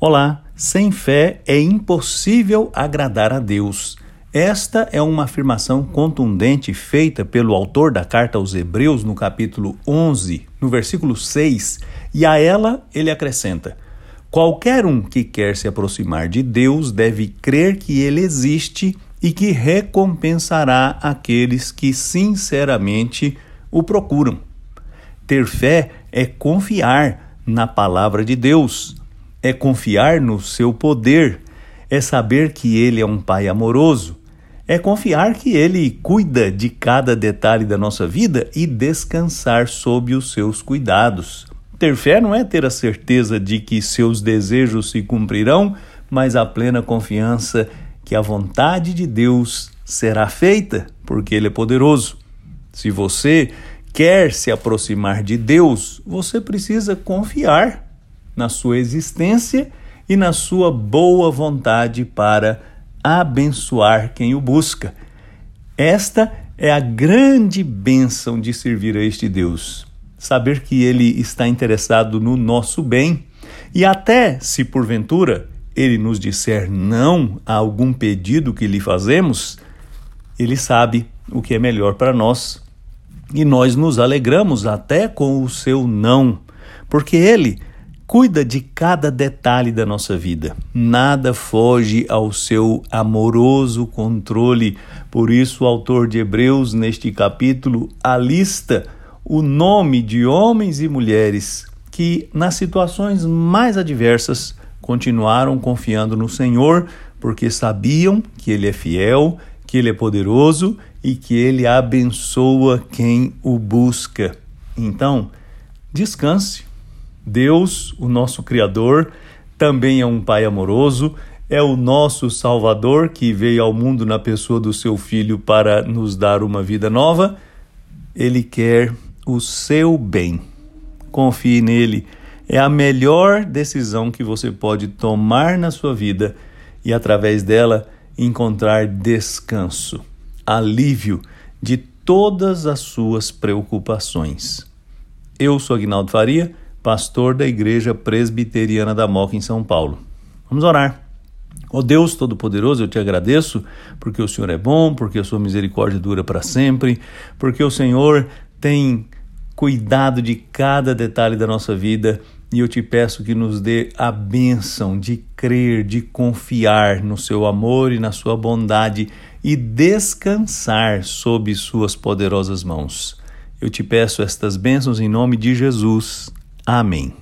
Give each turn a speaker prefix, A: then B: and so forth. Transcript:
A: Olá, sem fé é impossível agradar a Deus. Esta é uma afirmação contundente feita pelo autor da carta aos Hebreus no capítulo 11, no versículo 6, e a ela ele acrescenta: Qualquer um que quer se aproximar de Deus deve crer que ele existe e que recompensará aqueles que sinceramente o procuram. Ter fé é confiar na palavra de Deus é confiar no seu poder, é saber que ele é um pai amoroso, é confiar que ele cuida de cada detalhe da nossa vida e descansar sob os seus cuidados. Ter fé não é ter a certeza de que seus desejos se cumprirão, mas a plena confiança que a vontade de Deus será feita, porque Ele é poderoso. Se você quer se aproximar de Deus, você precisa confiar na sua existência e na sua boa vontade para abençoar quem o busca. Esta é a grande bênção de servir a este Deus. Saber que Ele está interessado no nosso bem e até se porventura Ele nos disser não a algum pedido que lhe fazemos, Ele sabe o que é melhor para nós. E nós nos alegramos até com o seu não, porque Ele cuida de cada detalhe da nossa vida. Nada foge ao seu amoroso controle. Por isso, o autor de Hebreus, neste capítulo, alista o nome de homens e mulheres que, nas situações mais adversas, continuaram confiando no Senhor, porque sabiam que Ele é fiel, que Ele é poderoso e que Ele abençoa quem o busca. Então, descanse Deus, o nosso Criador, também é um Pai amoroso, é o nosso Salvador que veio ao mundo na pessoa do seu Filho para nos dar uma vida nova. Ele quer o seu bem. Confie nele. É a melhor decisão que você pode tomar na sua vida e, através dela, encontrar descanso, alívio de todas as suas preocupações. Eu sou Agnaldo Faria pastor da Igreja Presbiteriana da Moca, em São Paulo. Vamos orar. Ó oh Deus Todo-Poderoso, eu te agradeço porque o Senhor é bom, porque a sua misericórdia dura para sempre, porque o Senhor tem cuidado de cada detalhe da nossa vida e eu te peço que nos dê a bênção de crer, de confiar no seu amor e na sua bondade e descansar sob suas poderosas mãos. Eu te peço estas bênçãos em nome de Jesus. Amém.